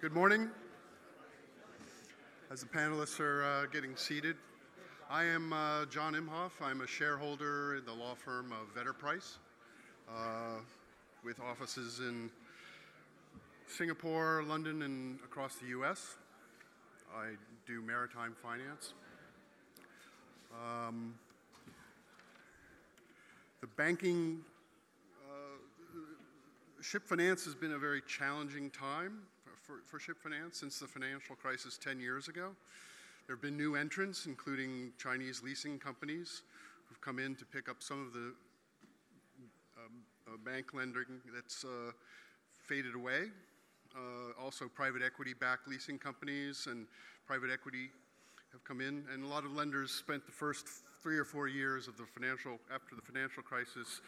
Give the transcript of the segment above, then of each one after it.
Good morning. As the panelists are uh, getting seated, I am uh, John Imhoff. I'm a shareholder in the law firm of Vedder Price, uh, with offices in Singapore, London, and across the U.S. I do maritime finance. Um, the banking ship finance has been a very challenging time for, for ship finance since the financial crisis 10 years ago. There have been new entrants, including Chinese leasing companies, who've come in to pick up some of the um, uh, bank lending that's uh, faded away. Uh, also, private equity backed leasing companies and private equity have come in, and a lot of lenders spent the first three or four years of the financial, after the financial crisis,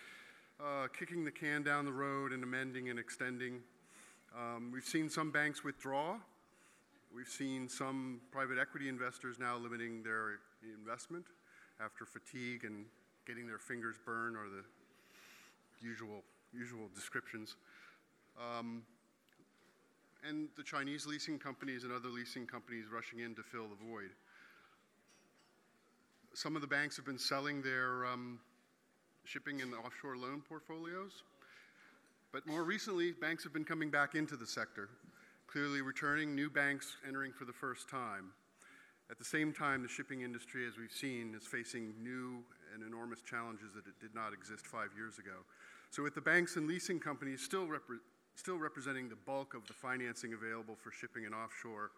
uh, kicking the can down the road and amending and extending. Um, we've seen some banks withdraw. We've seen some private equity investors now limiting their investment after fatigue and getting their fingers burned or the usual, usual descriptions. Um, and the Chinese leasing companies and other leasing companies rushing in to fill the void. Some of the banks have been selling their um, shipping and offshore loan portfolios. But more recently, banks have been coming back into the sector, clearly returning, new banks entering for the first time. At the same time, the shipping industry, as we've seen, is facing new and enormous challenges that it did not exist five years ago. So, with the banks and leasing companies still, repre- still representing the bulk of the financing available for shipping and offshore,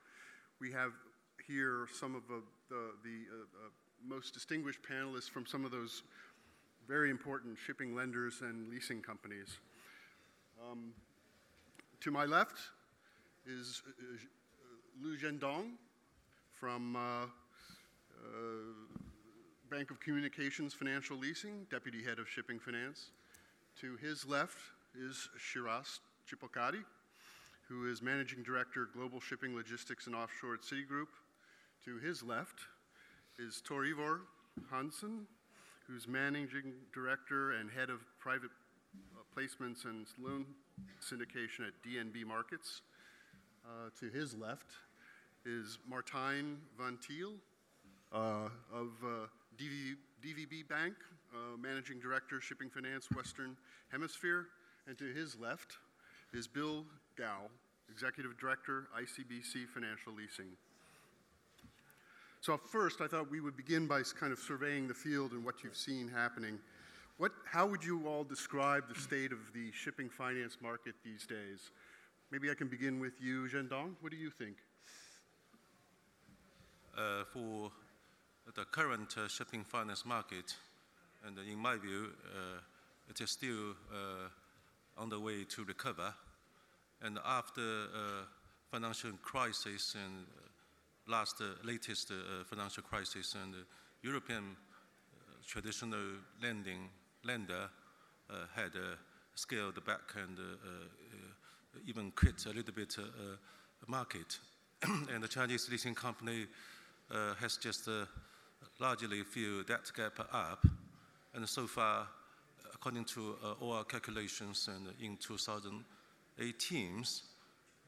we have here some of the, the, uh, uh, most distinguished panelists from some of those very important shipping lenders and leasing companies. Um, to my left is uh, Lu Zhendong from uh, uh, Bank of Communications Financial Leasing, Deputy Head of Shipping Finance. To his left is Shreyas Chipalkatti, who is Managing Director, Global Shipping Logistics and Offshore at Citigroup. To his left is Tor Ivar Hansen, who's managing director and head of private placements and loan syndication at DNB Markets. Uh, to his left is Martijn van Tiel uh, of uh, DV, DVB Bank, uh, managing director, shipping finance, Western Hemisphere. And to his left is Bill Gao, executive director, ICBC Financial Leasing. So first, I thought we would begin by kind of surveying the field and what you've seen happening. What, how would you all describe the state of the shipping finance market these days? Maybe I can begin with you, Zhendong. What do you think? Uh, for the current uh, shipping finance market, and in my view, uh, it is still uh, on the way to recover. And after uh, financial crisis and last uh, latest uh, financial crisis and European traditional lending lender uh, had uh, scaled back and uh, even quit a little bit market. and the Chinese leasing company has just largely filled that gap up. And so far, according to uh, all our calculations, and in 2018,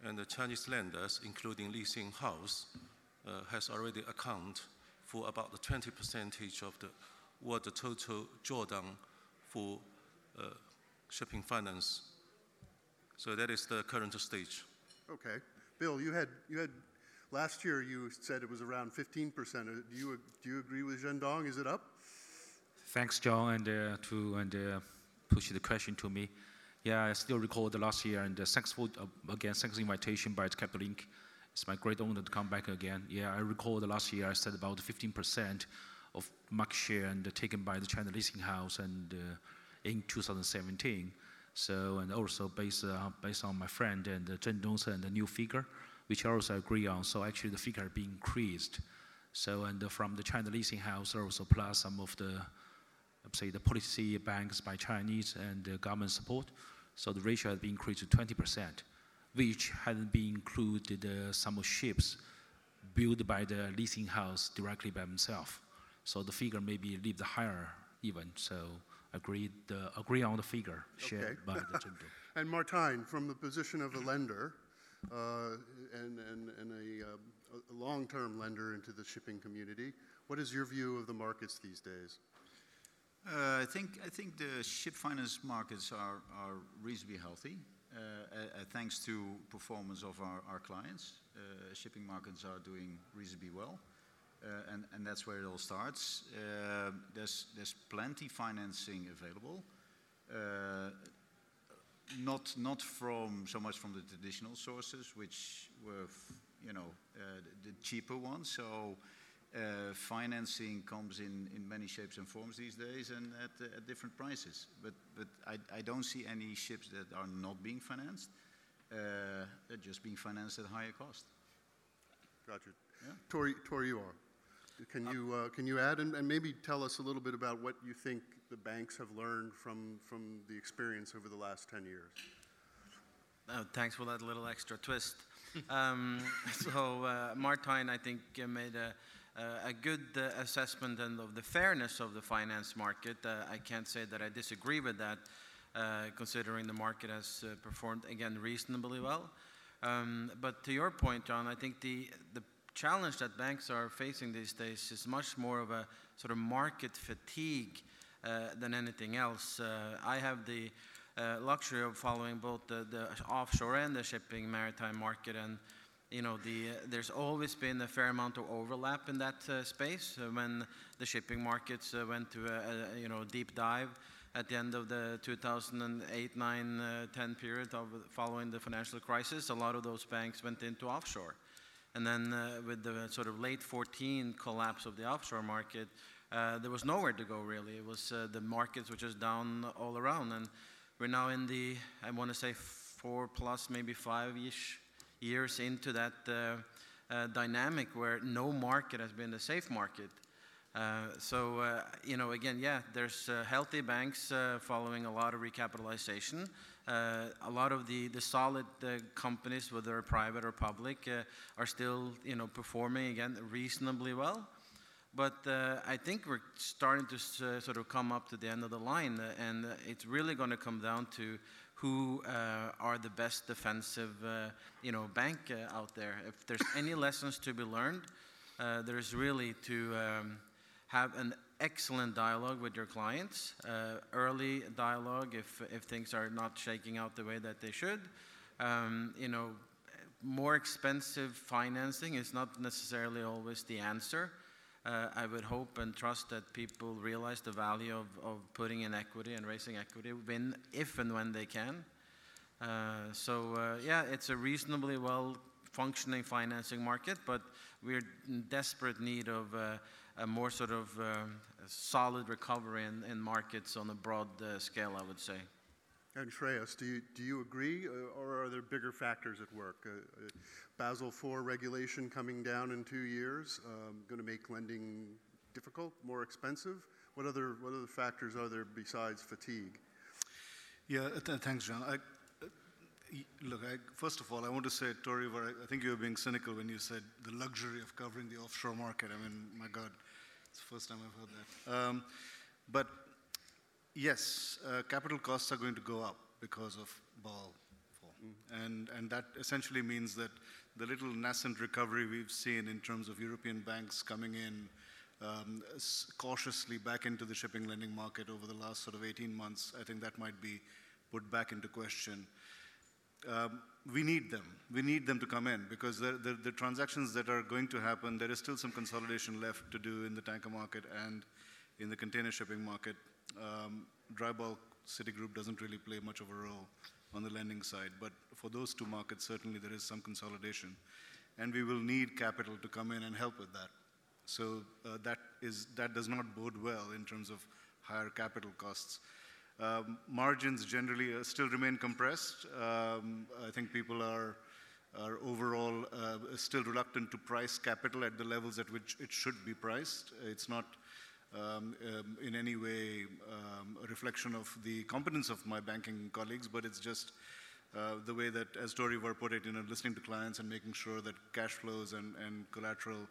and the Chinese lenders, including leasing house, uh, has already account for about the 20 percentage of the what the total drawdown for uh, shipping finance. So that is the current stage. Okay, Bill, you had you had last year you said it was around 15 percent. Do you do you agree with Zhendong? Is it up? Thanks, John, and uh, to and uh, push the question to me. Yeah, I still recall the last year, and uh, thanks for uh, again thanks for invitation by Capital Link it's my great honor to come back again. Yeah, I recall the last year I said about 15% of market share and uh, taken by the China Leasing House and uh, in 2017. So and also based uh, based on my friend and uh, Zhendong and the new figure, which I also agree on. So actually the figure been increased. So and from the China Leasing House also plus some of the say the policy banks by Chinese and government support. So the ratio has been increased to 20 percent which hadn't been included uh, some ships built by the leasing house directly by themselves. So the figure may be a little higher even. So agree, the, agree on the figure shared okay. by the and Martijn, from the position of a lender, uh, and, and, and a, uh, a long-term lender into the shipping community. What is your view of the markets these days? Uh, I think I think the ship finance markets are are reasonably healthy, uh, uh, thanks to performance of our, our clients. Uh, shipping markets are doing reasonably well, uh, and and that's where it all starts. Uh, there's there's plenty financing available, not not from so much from the traditional sources, which were you know the, the cheaper ones. So uh, financing comes in, in many shapes and forms these days and at, uh, at different prices. But, but I, I don't see any ships that are not being financed. Uh, they're just being financed at higher cost. Gotcha. Yeah. Tori, Tori, you are. Can you, uh, can you add and, and maybe tell us a little bit about what you think the banks have learned from, from the experience over the last 10 years? Oh, thanks for that little extra twist. um, so uh, I think, uh, made a, uh, a good uh, assessment of the fairness of the finance market. Uh, I can't say that I disagree with that, considering the market has performed, again, reasonably well. Um, but to your point, John, I think the, the challenge that banks are facing these days is much more of a sort of market fatigue uh, than anything else. Uh, I have the uh, luxury of following both the, the, offshore and the shipping maritime market, and you know, the, uh, there's always been a fair amount of overlap in that uh, space. Uh, when the shipping markets went to a, a, you know deep dive at the end of the 2008, 9, uh, 10 period of following the financial crisis, a lot of those banks went into offshore. And then uh, with the sort of late 14 collapse of the offshore market, there was nowhere to go really. It was the markets were just down all around, and we're now in the I want to say four plus, maybe five-ish years into that uh, uh, dynamic where no market has been a safe market. Uh, so, uh, you know, again, yeah, there's uh, healthy banks uh, following a lot of recapitalization. a lot of the, the solid companies, whether private or public, are still, you know, performing, again, reasonably well. But I think we're starting to sort of come up to the end of the line, and it's really going to come down to who uh, are the best defensive, uh, you know, bank uh, out there. If there's any lessons to be learned, uh, there's really to um, have an excellent dialogue with your clients, uh, early dialogue if, if things are not shaking out the way that they should. Um, you know, more expensive financing is not necessarily always the answer uh, I would hope and trust that people realize the value of, of putting in equity and raising equity when, if and when they can. Uh, so, uh, yeah, it's a reasonably well functioning financing market, but we're in desperate need of uh, a more sort of um, solid recovery in, in, markets on a broad uh, scale, I would say. And Shreyas, do you, do you agree, uh, or are there bigger factors at work? Uh, uh Basel IV regulation coming down in two years, um, going to make lending difficult, more expensive? What other, what other factors are there besides fatigue? Yeah, th- thanks, John. I, uh, look, I, first of all, I want to say, Tori, I, I think you were being cynical when you said the luxury of covering the offshore market. I mean, my God, it's the first time I've heard that. Um, but yes, uh, capital costs are going to go up because of Basel IV. And, and that essentially means that the little nascent recovery we've seen in terms of European banks coming in um, cautiously back into the shipping lending market over the last sort of 18 months, I think that might be put back into question. Um, we need them. We need them to come in because the, the, the, transactions that are going to happen, there is still some consolidation left to do in the tanker market and in the container shipping market um, dry bulk Citigroup doesn't really play much of a role on the lending side. But for those two markets, certainly there is some consolidation. And we will need capital to come in and help with that. So uh, that, is, that does not bode well in terms of higher capital costs. Um, margins generally uh, still remain compressed. Um, I think people are, are overall uh, still reluctant to price capital at the levels at which it should be priced. It's not um, um, in any way um, a reflection of the competence of my banking colleagues, but it's just uh, the way that, as Tor Ivar put it, you know, listening to clients and making sure that cash flows and, and collateral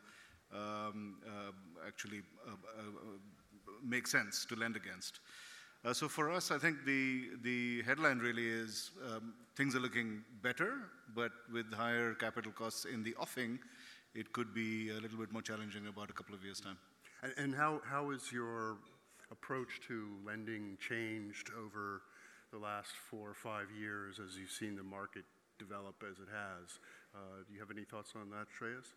um, uh, actually uh, uh, make sense to lend against. Uh, so for us, I think the, the headline really is um, things are looking better, but with higher capital costs in the offing, it could be a little bit more challenging in about a couple of years' time. And, and how, how has your approach to lending changed over the last four or five years as you've seen the market develop as it has? Uh, do you have any thoughts on that, Shreyas?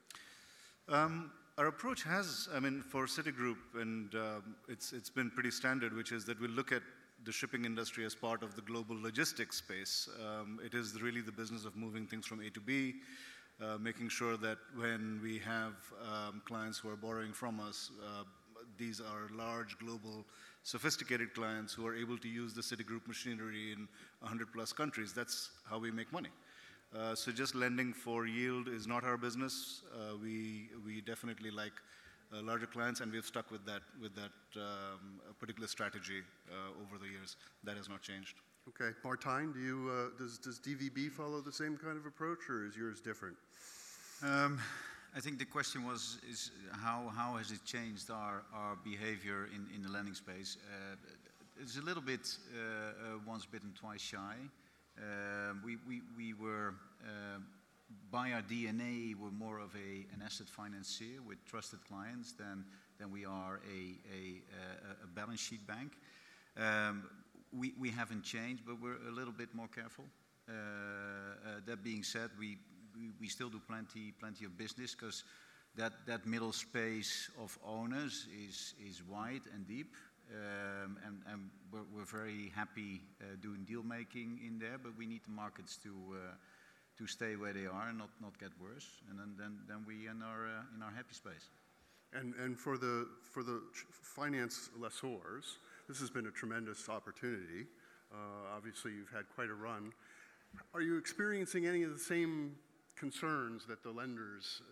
Um, our approach has, I mean, for Citigroup, and um, it's, it's been pretty standard, which is that we look at the shipping industry as part of the global logistics space. Um, it is really the business of moving things from A to B, uh, making sure that when we have um, clients who are borrowing from us, uh, these are large, global, sophisticated clients who are able to use the Citigroup machinery in 100 plus countries. That's how we make money. Uh, so just lending for yield is not our business. Uh, we, we definitely like uh, larger clients, and we've stuck with that, with that um, particular strategy uh, over the years. That has not changed. Okay, Martijn, do you, uh, does, does DVB follow the same kind of approach, or is yours different? Um, I think the question was is how, how has it changed our, our behavior in, in the lending space? Uh, it's a little bit uh, uh, once bitten, twice shy. Um, we, we, we were, uh, by our DNA, we're more of a, an asset financier with trusted clients than, than we are a, a, a balance sheet bank. Um, we, we haven't changed, but we're a little bit more careful. Uh, uh, that being said, we, we, we still do plenty, plenty of business because that, that middle space of owners is, is wide and deep. Um, and, we're, very happy uh, doing deal making in there, but we need the markets to, uh, stay where they are and not, get worse. And then, we in our, uh, in our happy space. For the, finance lessors, this has been a tremendous opportunity. Obviously, you've had quite a run. Are you experiencing any of the same concerns that the lenders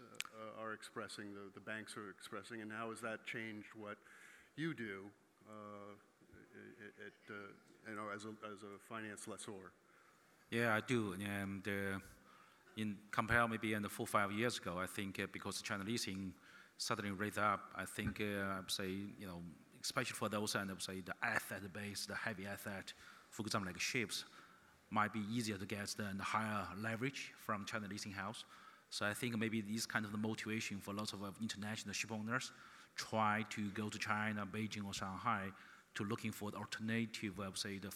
are expressing, the banks are expressing, and how has that changed what you do uh, it, uh, you know, as a, as a finance lessor? Yeah, I do. And uh, in compare maybe in the four five years ago, I think uh, because China leasing suddenly raised up, I think uh, I'd say you know, especially for those and I would say the asset base, the heavy asset, for example like ships, might be easier to get than the higher leverage from China leasing house. So I think maybe this kind of the motivation for lots of international ship owners try to go to China, Beijing, or Shanghai to looking for the alternative, say, the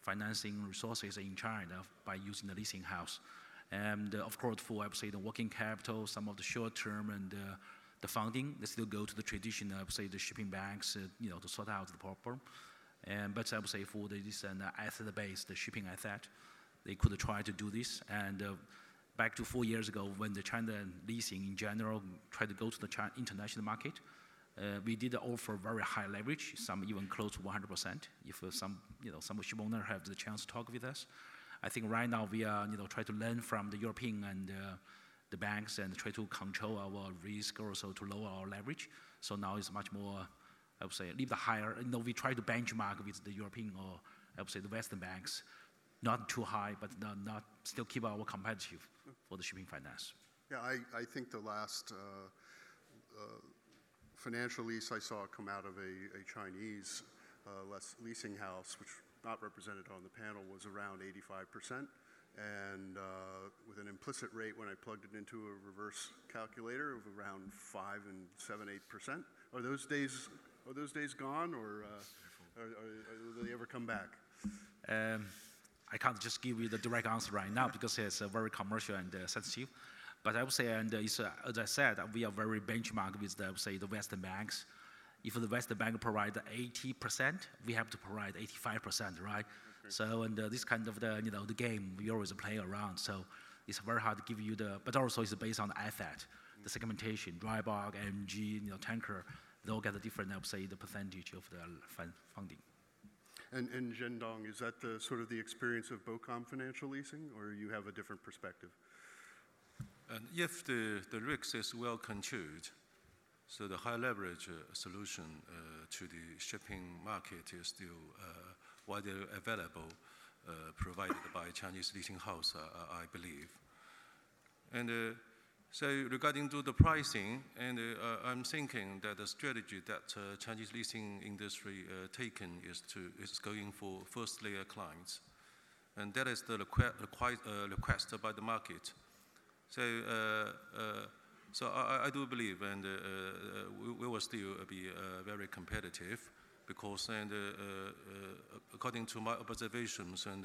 financing resources in China by using the leasing house. And uh, of course, for the working capital, some of the short term and uh, the funding, they still go to the traditional, I would say, the shipping banks, uh, you know, to sort out the problem. And, but I would say for this uh, asset-based the shipping asset, they could try to do this. And uh, back to four years ago, when the China leasing in general tried to go to the China international market, uh, we did offer very high leverage, some even close to 100%. If uh, some, you know, some ship owner have the chance to talk with us, I think right now we are, you know, try to learn from the European and uh, the banks and try to control our risk also to lower our leverage. So now it's much more I would say, leave the higher, you know, we try to benchmark with the European or I would say the Western banks, not too high, but not, not still keep our competitive for the shipping finance. Yeah, I, I think the last uh, uh, financial lease I saw come out of a, a Chinese uh, leasing house, which not represented on the panel, was around 85%. And uh, with an implicit rate when I plugged it into a reverse calculator of around 5 and 7, 8%. Are those days are those days gone, or, uh, or, or, or will they ever come back? Um, I can't just give you the direct answer right now because it's uh, very commercial and uh, sensitive. But I would say, and uh, as I said, we are very benchmark with the say the Western banks. If the Western bank provide 80%, we have to provide 85%, right? Okay. So, and uh, this kind of the you know the game we always play around. So, it's very hard to give you the, but also it's based on the asset, the segmentation, dry bulk, MG, you know, tanker they'll get a different, I would say, the percentage of the funding. And, and Zhendong, is that the sort of the experience of BOCOM Financial Leasing, or you have a different perspective? And if the, the risk is well controlled, so the high leverage uh, solution uh, to the shipping market is still uh, widely available, uh, provided by Chinese leasing house, I believe. And uh, So regarding to the pricing, and uh, I'm thinking that the strategy that uh, Chinese leasing industry uh, taken is to is going for first layer clients, and that is the uh, request by the market. So uh, uh, so I, I do believe, and we, we will still be very competitive, because and according to my observations and.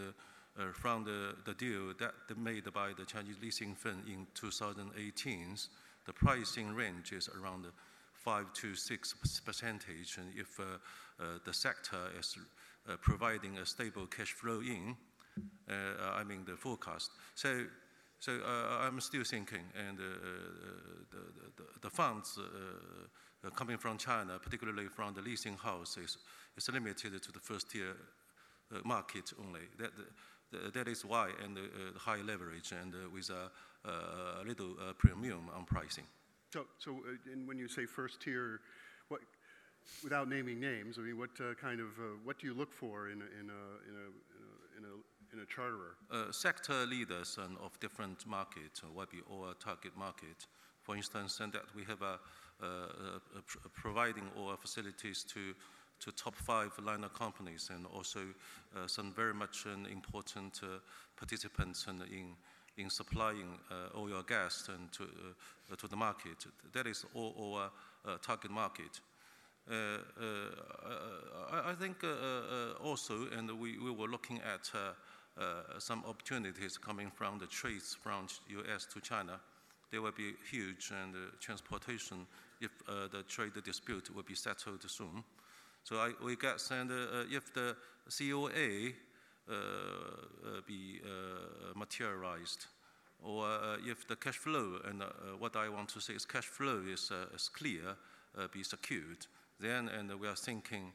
Uh, from the, the deal that made by the Chinese leasing firm in 2018, the pricing range is around 5 to 6 percentage. And if uh, uh, the sector is uh, providing a stable cash flow in, uh, I mean the forecast. So, so uh, I'm still thinking, and the, the, the, funds coming from China, particularly from the leasing house, is, is limited to the first tier market only. That, that is why, and uh, high leverage and uh, with a, a little uh, premium on pricing. So, so uh, and when you say first tier, what, without naming names, I mean, what uh, kind of, uh, what do you look for in a, in a, in a, in a, in a charterer? sector leaders and of different markets will be our target market. For instance, and that we have a, providing our facilities to to top five liner companies and also uh, some very much uh, important uh, participants in, in supplying uh, oil or gas and to, uh, to the market. That is all our target market. I, I, think also, and we, we were looking at some opportunities coming from the trades from US to China. There will be huge and transportation if the trade dispute will be settled soon. So I, we got sent, uh, if the COA uh, uh, be materialized, or if the cash flow, and what I want to say is cash flow is, is clear, be secured, then and we are thinking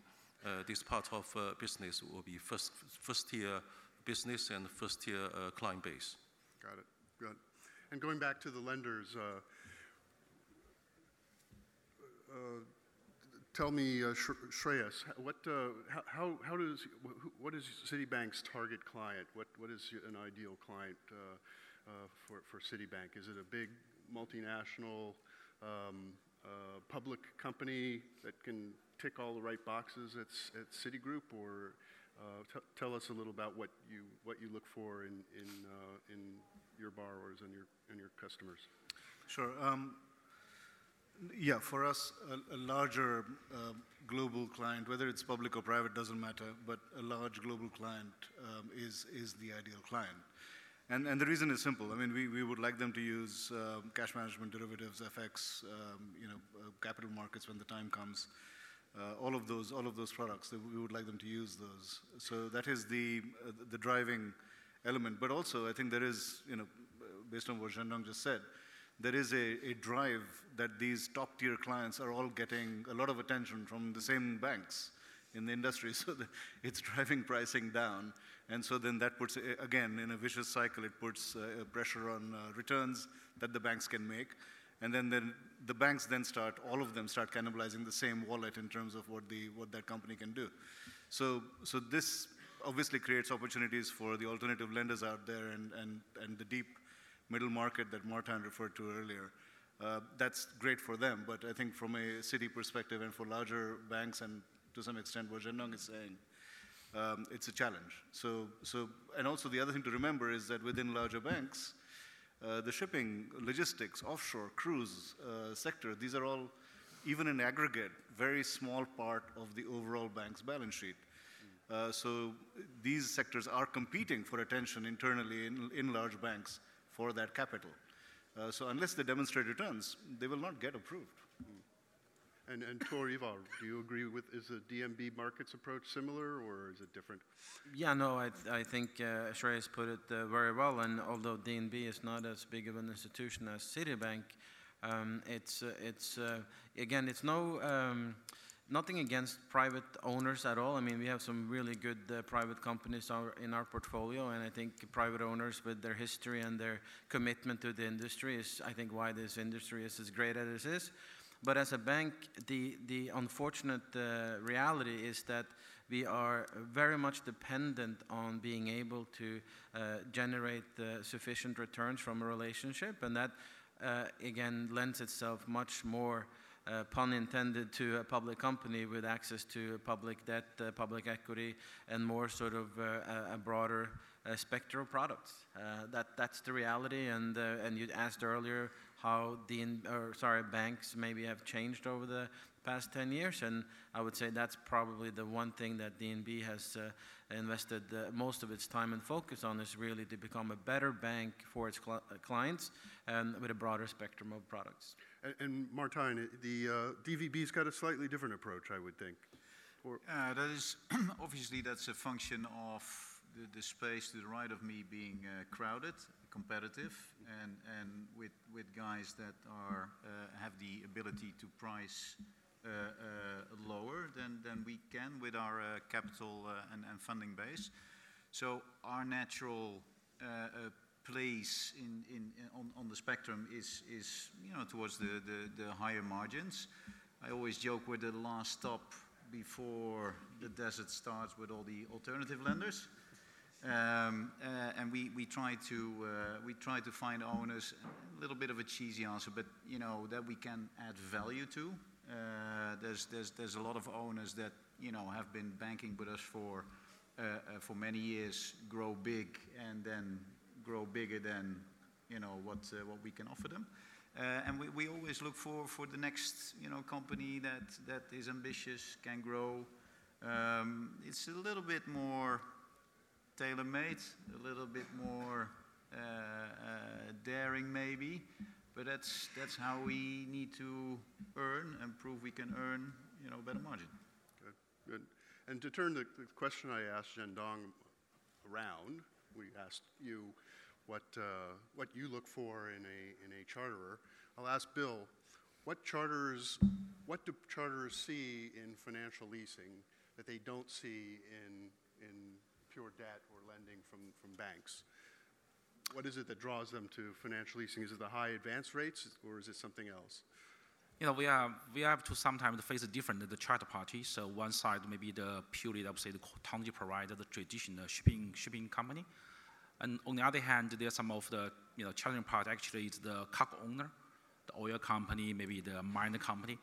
this part of business will be first, first tier business and first tier client base. Got it. Good. And going back to the lenders, uh, uh, tell me, uh, Shreyas, what, uh, how, how does, what is Citibank's target client? What, what is an ideal client uh, uh, for, for Citibank? Is it a big multinational um, uh, public company that can tick all the right boxes at, at Citigroup? Or uh, tell us a little about what you, what you look for in, in, in your borrowers and your, and your customers. Sure. Um, yeah, for us, a, a larger uh, global client, whether it's public or private, doesn't matter, but a large global client um, is, is the ideal client. And, and the reason is simple. I mean, we, we would like them to use uh, cash management derivatives, FX, um, you know, uh, capital markets when the time comes. Uh, all of those, all of those products, we would like them to use those. So that is the, uh, the driving element. But also, I think there is, you know, based on what Zhendong just said, there is a, a drive that these top tier clients are all getting a lot of attention from the same banks in the industry. So it's driving pricing down. And so then that puts, again, in a vicious cycle, it puts uh, pressure on uh, returns that the banks can make. And then, then the banks then start, all of them start cannibalizing the same wallet in terms of what, the, what that company can do. So, so this obviously creates opportunities for the alternative lenders out there and, and, and the deep middle market that Martin referred to earlier. Uh, that's great for them, but I think from a Citi perspective and for larger banks and to some extent what Zhendong is saying, um, it's a challenge. So, so, and also the other thing to remember is that within larger banks, uh, the shipping, logistics, offshore, cruise uh, sector, these are all, even in aggregate, very small part of the overall bank's balance sheet. Uh, so these sectors are competing for attention internally in, in large banks for that capital. Uh, so unless they demonstrate returns, they will not get approved. Mm. And, and Tor Ivar, do you agree with, is the DNB markets approach similar or is it different? Yeah, no, I, I think uh, Shreyas put it uh, very well. And although DNB is not as big of an institution as Citibank, um, it's, uh, it's uh, again, it's no, um, nothing against private owners at all. I mean, we have some really good uh, private companies in our portfolio, and I think private owners with their history and their commitment to the industry is, I think, why this industry is as great as it is. But as a bank, the, the unfortunate uh, reality is that we are very much dependent on being able to uh, generate uh, sufficient returns from a relationship, and that uh, again, lends itself much more, uh, pun intended, to a public company with access to public debt, uh, public equity, and more sort of uh, a- broader uh, spectrum of products. Uh, that, that's the reality, and, uh, and you asked earlier how the, in- or, sorry, banks maybe have changed over the past 10 years, and I would say that's probably the one thing that DNB has invested most of its time and focus on is really to become a better bank for its uh, clients and with a broader spectrum of products. And, and Martijn, the uh, DVB's got a slightly different approach, I would think. Or, Uh, that is obviously that's a function of the, the space to the right of me being uh, crowded, competitive, and and with with guys that are uh, have the ability to price uh, uh, lower than than we can with our uh, capital and, and funding base. So our natural place in, in, on, on the spectrum is, is you know towards the, the, the higher margins. I always joke we're the last stop before the desert starts with all the alternative lenders. Um, uh, and we, we try to uh, we try to find owners a little bit of a cheesy answer, but you know that we can add value to. Uh, there's there's there's a lot of owners that you know have been banking with us for uh, uh, for many years, grow big, and then grow bigger than you know what uh, what we can offer them. Uh, and we, we always look for, for the next you know company that, that is ambitious, can grow. Um, it's a little bit more tailor-made, a little bit more uh, uh, daring maybe, but that's that's how we need to earn and prove we can earn you know better margin. Good, good. And to turn the, the question I asked Zhendong around, we asked you what, uh, what you look for in a, in a charterer. I'll ask Bill, what charters, what do charterers see in financial leasing that they don't see in, in pure debt or lending from, from banks? What is it that draws them to financial leasing? Is it the high advance rates or is it something else? You know, we are we have to sometimes face a different the charter party. So one side maybe the purely, I would say, the technology provider, the traditional shipping shipping company, and on the other hand, there's some of the you know challenging part actually is the cargo owner, the oil company, maybe the mine company.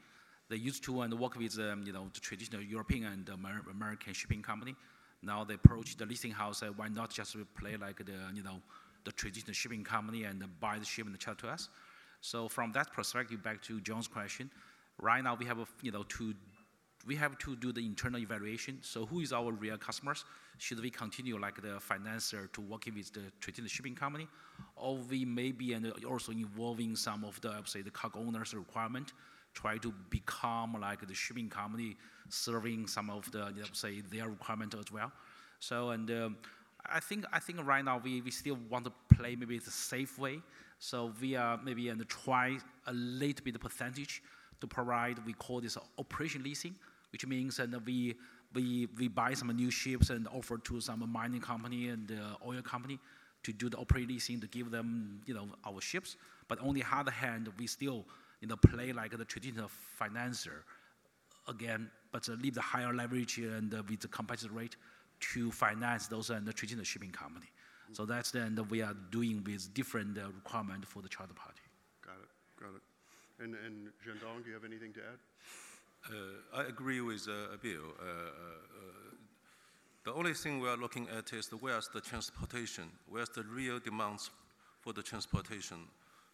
They used to and work with um, you know the traditional European and American shipping company. Now they approach the leasing house. Uh, why not just play like the you know the traditional shipping company and buy the ship and charter to us? So from that perspective, back to John's question, right now we have a, you know to we have to do the internal evaluation. So who is our real customers? Should we continue like the financer to working with the traditional shipping company, or we maybe and also involving some of the say the cargo owners requirement, try to become like the shipping company serving some of the you know, say their requirement as well. So and um, I think I think right now we, we still want to play maybe the safe way. So we are maybe and try a little bit percentage to provide we call this operation leasing, which means and we we we buy some new ships and offer to some mining company and uh, oil company to do the operation leasing to give them you know our ships. But on the other hand, we still you know play like the traditional financier again, but uh, leave the higher leverage and uh, with the competitive rate to finance those and the traditional shipping company. So that's then that we are doing with different uh, requirement for the charter party. Got it, got it. And, and Zhendong, do you have anything to add? Uh, I agree with uh, Bill. Uh, uh, uh, the only thing we are looking at is the, where's the transportation, where's the real demands for the transportation.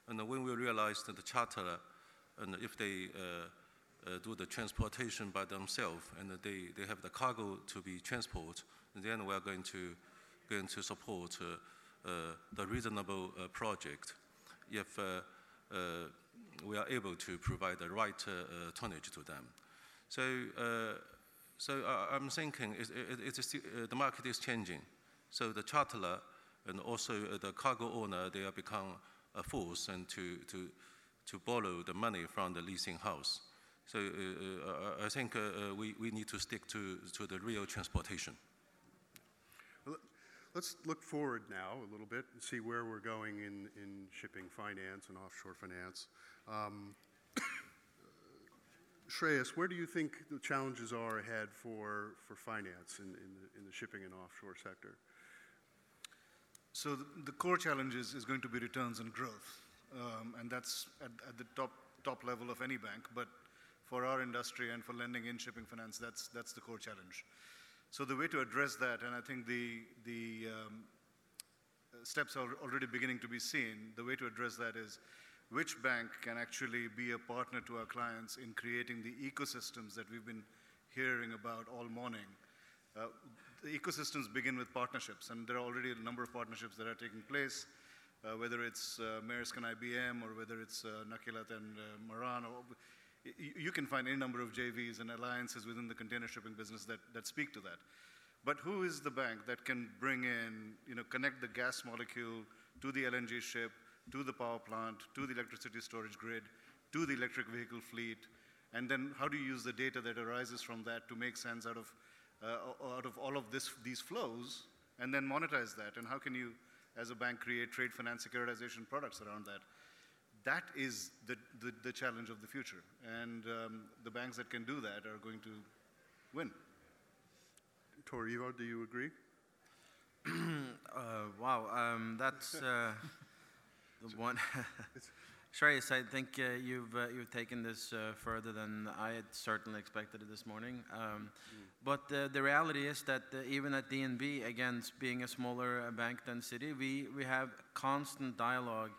And when we realize that the charter, and if they uh, uh, do the transportation by themselves and they, they have the cargo to be transported, then we are going to, going to support uh, uh, the reasonable uh, project if we are able to provide the right tonnage to them. So, so I'm thinking it, it, the market is changing. So the charterer and also the cargo owner, they have become a force and to, to, to borrow the money from the leasing house. So uh, I think uh, we, we need to stick to, to the real transportation. Let's look forward now a little bit and see where we're going in, in shipping finance and offshore finance. Um, Shreyas, where do you think the challenges are ahead for, for finance in, in, the, in the shipping and offshore sector? So the, the core challenge is, is going to be returns and growth. um, and that's at, at the top, top level of any bank. But for our industry and for lending in shipping finance, that's, that's the core challenge. So the way to address that, and I think the, the um, steps are already beginning to be seen, the way to address that is which bank can actually be a partner to our clients in creating the ecosystems that we've been hearing about all morning. Uh, the ecosystems begin with partnerships, and there are already a number of partnerships that are taking place, uh, whether it's uh, Maersk and IBM or whether it's uh, Nakilat and uh. Or, you, can find any number of JVs and alliances within the container shipping business that, that speak to that. But who is the bank that can bring in, you know, connect the gas molecule to the LNG ship, to the power plant, to the electricity storage grid, to the electric vehicle fleet, and then how do you use the data that arises from that to make sense out of, uh, out of all of this, these flows, and then monetize that? And how can you, as a bank, create trade finance securitization products around that? That is the, the, the challenge of the future. And um, the banks that can do that are going to win. Tor Ivar, do you agree? Uh, wow, um, that's uh, the one. Shreyas, I think uh, you've uh, you've taken this uh, further than I had certainly expected it this morning. Um, But uh, the reality is that uh, even at DNB, again, being a smaller uh, bank than Citi, we we have constant dialogue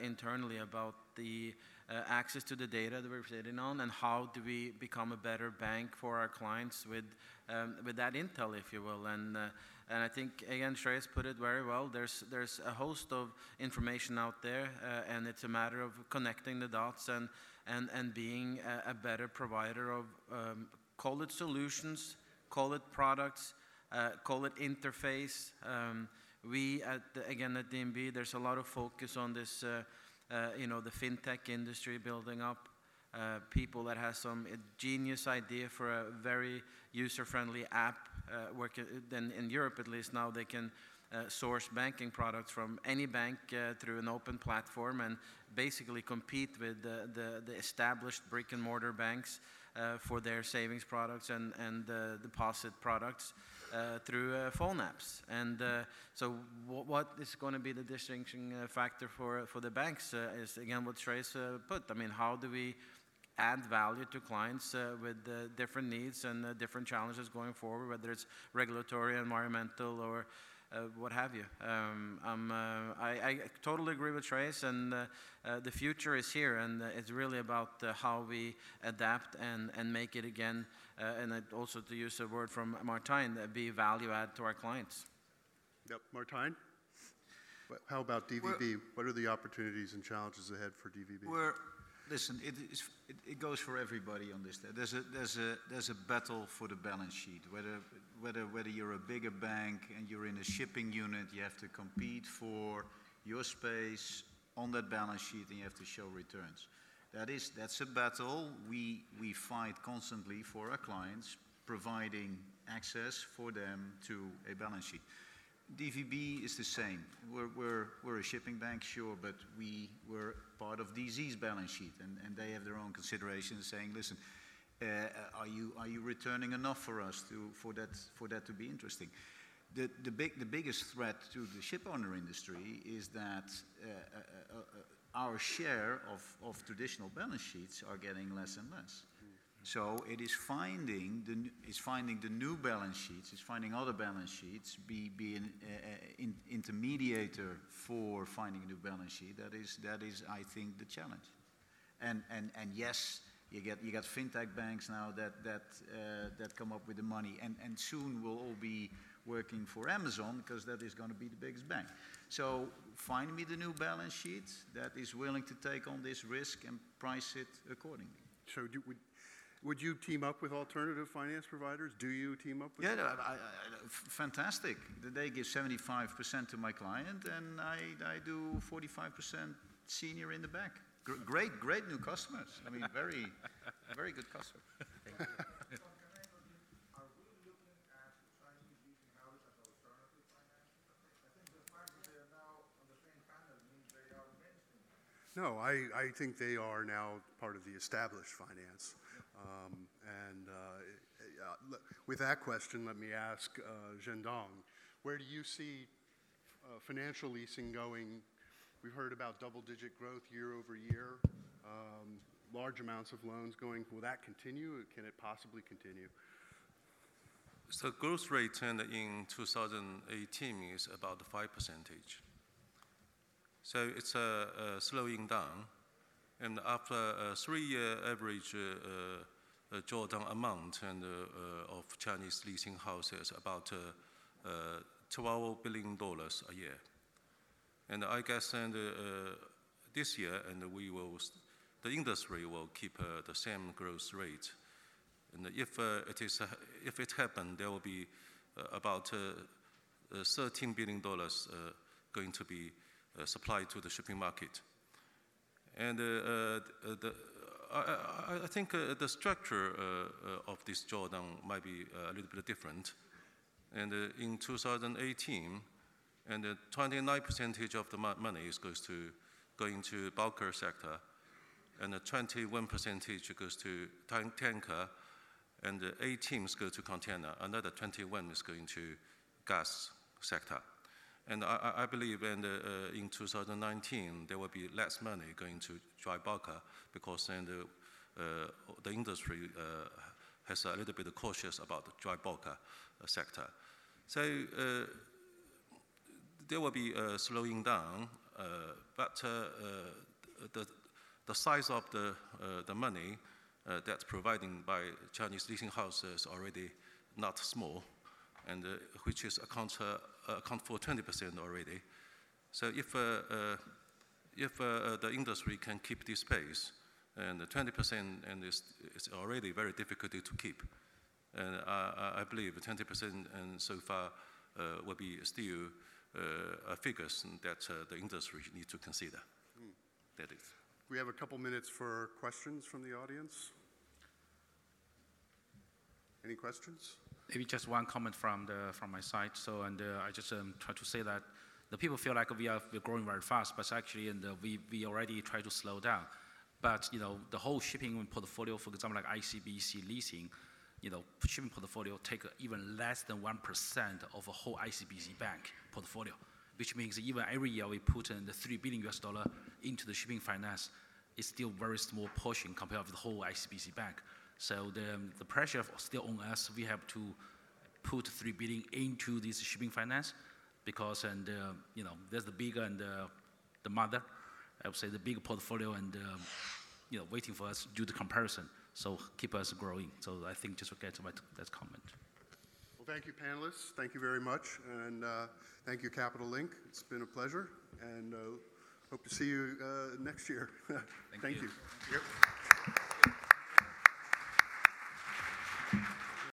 internally about the uh, access to the data that we're sitting on and how do we become a better bank for our clients with um, with that intel, if you will. And uh, and I think again, Shreyas put it very well. There's there's a host of information out there, uh, and it's a matter of connecting the dots and and and being a, a better provider of um, call it solutions, call it products, uh, call it interface. Um, we at the, again at DNB, there's a lot of focus on this. Uh, uh, you know, the fintech industry building up, uh, people that has some uh, genius idea for a very user-friendly app. Uh, work then in Europe, at least now, they can uh, source banking products from any bank uh, through an open platform and basically compete with the, the, the established brick and mortar banks uh, for their savings products and, and uh, deposit products uh, through uh, phone apps. And uh, so, what is going to be the distinguishing uh, factor for, for the banks uh, is again what Trace uh, put. I mean, how do we add value to clients uh, with uh, different needs and uh, different challenges going forward, whether it's regulatory, environmental, or uh, what have you. Um, uh, I, I totally agree with Trace, and uh, uh, the future is here, and uh, it's really about uh, how we adapt and, and make it again, uh, and it also to use a word from Martijn, uh, be value add to our clients. Yep. Martijn? How about DVB? What are the opportunities and challenges ahead for DVB? We're, listen, it, is, it, it goes for everybody on this. There's a, there's, a, there's a battle for the balance sheet. Whether, whether, whether you're a bigger bank and you're in a shipping unit, you have to compete for your space on that balance sheet and you have to show returns. That is, that's a battle we, we fight constantly for our clients, providing access for them to a balance sheet. DVB is the same. We're, we're, we're a shipping bank, sure, but we were part of DZ's balance sheet, and, and they have their own considerations saying, listen, uh, are, you, are you returning enough for us to, for, that, for that to be interesting? The, the, big, the biggest threat to the ship owner industry is that uh, uh, uh, uh, our share of, of traditional balance sheets are getting less and less. So it is finding the, is finding the new balance sheets, it's finding other balance sheets, be, be an uh, in, intermediator for finding a new balance sheet. That is, that is, I think, the challenge. And, and, and yes, you get, you got fintech banks now that, that, uh, that come up with the money, and, and soon we'll all be working for Amazon because that is going to be the biggest bank. So find me the new balance sheet that is willing to take on this risk and price it accordingly. So do, would, would you team up with alternative finance providers? Do you team up with Yeah, I, I, fantastic. They give 75% to my client, and I, I do 45% senior in the back. Great, great new customers. I mean, very, very good customers. Are we looking at Chinese leasing houses as alternative financing? I think the fact that they are now on the same panel means they are mainstream. No, I, I think they are now part of the established finance. Um, and uh, with that question, let me ask uh, where do you see uh, financial leasing going We've heard about double-digit growth year over year, um, large amounts of loans going. Will that continue? Can it possibly continue? So growth rate in 2018 is about 5 percentage. So it's uh, uh, slowing down. And after a three-year average uh, uh, drawdown amount and, uh, uh, of Chinese leasing houses, about uh, uh, $12 billion a year. And I guess and, uh, uh, this year, and we will, the industry will keep uh, the same growth rate. And if uh, it is, uh, if it happen, there will be uh, about uh, uh, 13 billion dollars uh, going to be uh, supplied to the shipping market. And uh, uh, the, I, I, think the structure of this drawdown might be a little bit different. And in 2018, and uh, 29 percentage of the money is goes to going to bulker sector, and uh, 21 percentage goes to tanker, and uh, 18 goes to container. Another 21 is going to gas sector. And I, I- believe and, uh, uh, in 2019, there will be less money going to dry bulker because then the, uh, industry uh, has a little bit cautious about the dry bulker uh, sector. So there will be uh, slowing down, but the, the size of the, the money uh, that's providing by Chinese leasing houses already not small, and uh, which is a uh, account for 20% already. So if, uh, uh, if uh, uh, the industry can keep this pace, and 20% and it's, it's already very difficult to keep. And I, I- believe 20% and so far uh, will be still uh, figures that uh, the industry need to consider. That is. We have a couple minutes for questions from the audience. Any questions? Maybe just one comment from the from my side. So, and uh, I just um, try to say that the people feel like we are we're growing very fast, but actually, and uh, we we already try to slow down. But you know, the whole shipping portfolio, for example, like ICBC leasing, you know, shipping portfolio take even less than one percent of a whole ICBC bank portfolio, which means even every year we put in the three billion US dollar into the shipping finance, it's still very small portion compared with the whole ICBC bank. So the, the pressure is still on us. We have to put three billion into this shipping finance because, and uh, you know, there's the bigger and uh, the mother. I would say the big portfolio and um, you know waiting for us to do the comparison. So keep us growing. So I think just to get to that comment. Well, thank you, panelists. Thank you very much. And uh, thank you, Capital Link. It's been a pleasure. And uh, hope to see you uh, next year. thank you. you. Yep.